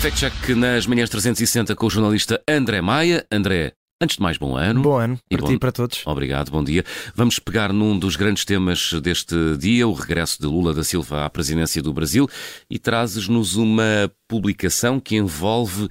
Fact Check nas manhãs 360 com o jornalista André Maia. André, antes de mais, bom ano. Bom ano, E para bom- ti e para todos. Obrigado, bom dia. Vamos pegar num dos grandes temas deste dia, o regresso de Lula da Silva à presidência do Brasil, e trazes-nos uma publicação que envolve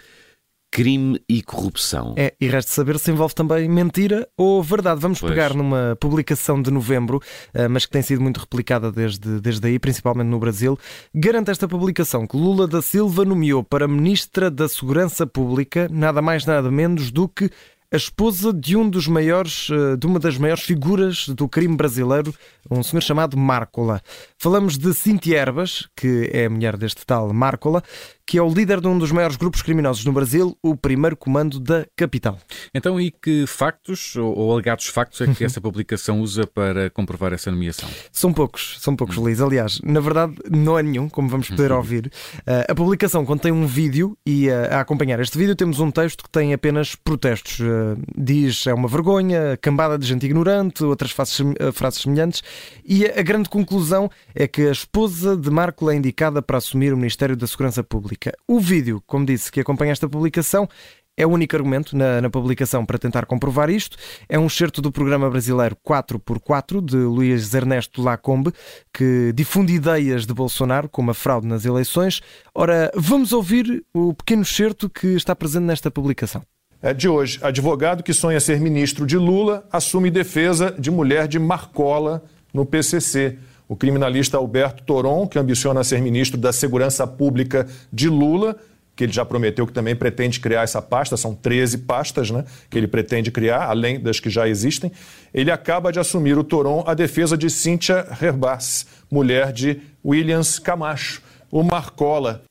crime e corrupção. É, e resta saber se envolve também mentira ou verdade. Vamos Pois. pegar numa publicação de novembro, eh, mas que tem sido muito replicada desde, desde aí, principalmente no Brasil. Garante esta publicação que Lula da Silva nomeou para Ministra da Segurança Pública nada mais nada menos do que a esposa de um dos maiores, eh, de uma das maiores figuras do crime brasileiro, um senhor chamado Márcola. Falamos de Cintia Erbas, que é a mulher deste tal Márcola, que é o líder de um dos maiores grupos criminosos no Brasil, o primeiro comando da capital. Então, e que factos ou, alegados factos é que essa publicação usa para comprovar essa nomeação? São poucos, são poucos, Luís. Aliás, na verdade, não é nenhum, como vamos poder ouvir. Uh, a publicação contém um vídeo e uh, a acompanhar este vídeo temos um texto que tem apenas protestos. Uh, diz é uma vergonha, cambada de gente ignorante, outras frases, uh, frases semelhantes. E a, a grande conclusão é que a esposa de Marco é indicada para assumir o Ministério da Segurança Pública. O vídeo, como disse, que acompanha esta publicação é o único argumento na, na publicação para tentar comprovar isto. É um excerto do programa brasileiro 4x4 de Luís Ernesto Lacombe, que difunde ideias de Bolsonaro como a fraude nas eleições. Ora, vamos ouvir o pequeno excerto que está presente nesta publicação. É de hoje, advogado que sonha ser ministro de Lula assume defesa de mulher de Marcola no PCC. O criminalista Alberto Toron, que ambiciona ser ministro da Segurança Pública de Lula, que ele já prometeu que também pretende criar essa pasta, são 13 pastas né, que ele pretende criar, além das que já existem. Ele acaba de assumir o Toron a defesa de Cíntia Herbaz, mulher de Williams Camacho. O Marcola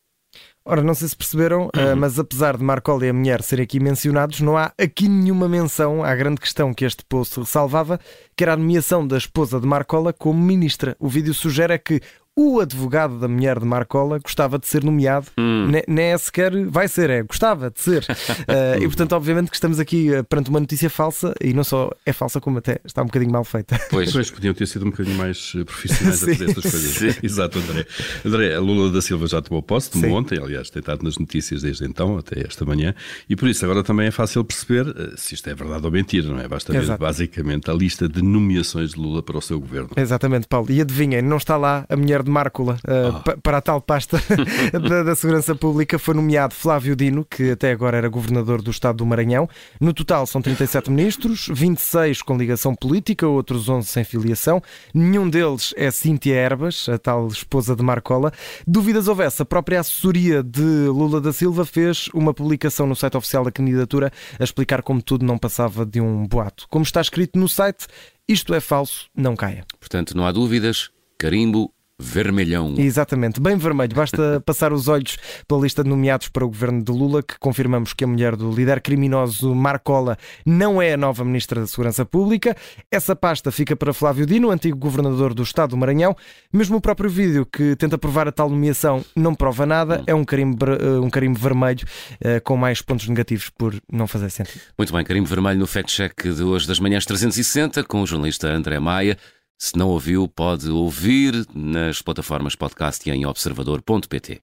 Ora, não sei se perceberam, uh, mas apesar de Marcola e a mulher serem aqui mencionados, não há aqui nenhuma menção à grande questão que este post ressalvava, que era a nomeação da esposa de Marcola como ministra. O vídeo sugere é que o advogado da mulher de Marcola gostava de ser nomeado, ne- nem é sequer vai ser, é gostava de ser. Uh, e portanto, obviamente, que estamos aqui uh, perante uma notícia falsa e não só é falsa, como até está um bocadinho mal feita. Pois, Pois podiam ter sido um bocadinho mais eh, profissionais a Sim. fazer estas coisas. Exato, André. André, a Lula da Silva já tomou posse, tomou Sim. ontem, aliás, tem estado nas notícias desde então, até esta manhã, e por isso agora também é fácil perceber eh, se isto é verdade ou mentira, não é? Basta ver Exato. basicamente a lista de nomeações de Lula para o seu governo. Exatamente, Paulo. E adivinhem, não está lá a mulher de Márcola uh, pa- para a tal pasta da, da Segurança Pública. Foi nomeado Flávio Dino, que até agora era governador do estado do Maranhão. No total são 37 ministros, 26 com ligação política, outros 11 sem filiação. Nenhum deles é Cíntia Erbas, a tal esposa de Marcola. Dúvidas houvesse, a própria assessoria de Lula da Silva fez uma publicação no site oficial da candidatura a explicar como tudo não passava de um boato. Como está escrito no site, isto é falso, não caia. portanto, não há dúvidas, carimbo vermelhão. Exatamente, bem vermelho. Basta passar os olhos pela lista de nomeados para o governo de Lula, que confirmamos que a mulher do líder criminoso Marcola não é a nova ministra da Segurança Pública. Essa pasta fica para Flávio Dino, antigo governador do estado do Maranhão. Mesmo o próprio vídeo que tenta provar a tal nomeação não prova nada. É um carimbo, eh, um carimbo vermelho eh, com mais pontos negativos por não fazer sentido. Muito bem, carimbo vermelho no Fact Check de hoje das manhãs 360 com o jornalista André Maia. Se não ouviu, pode ouvir nas plataformas podcast e em observador.pt.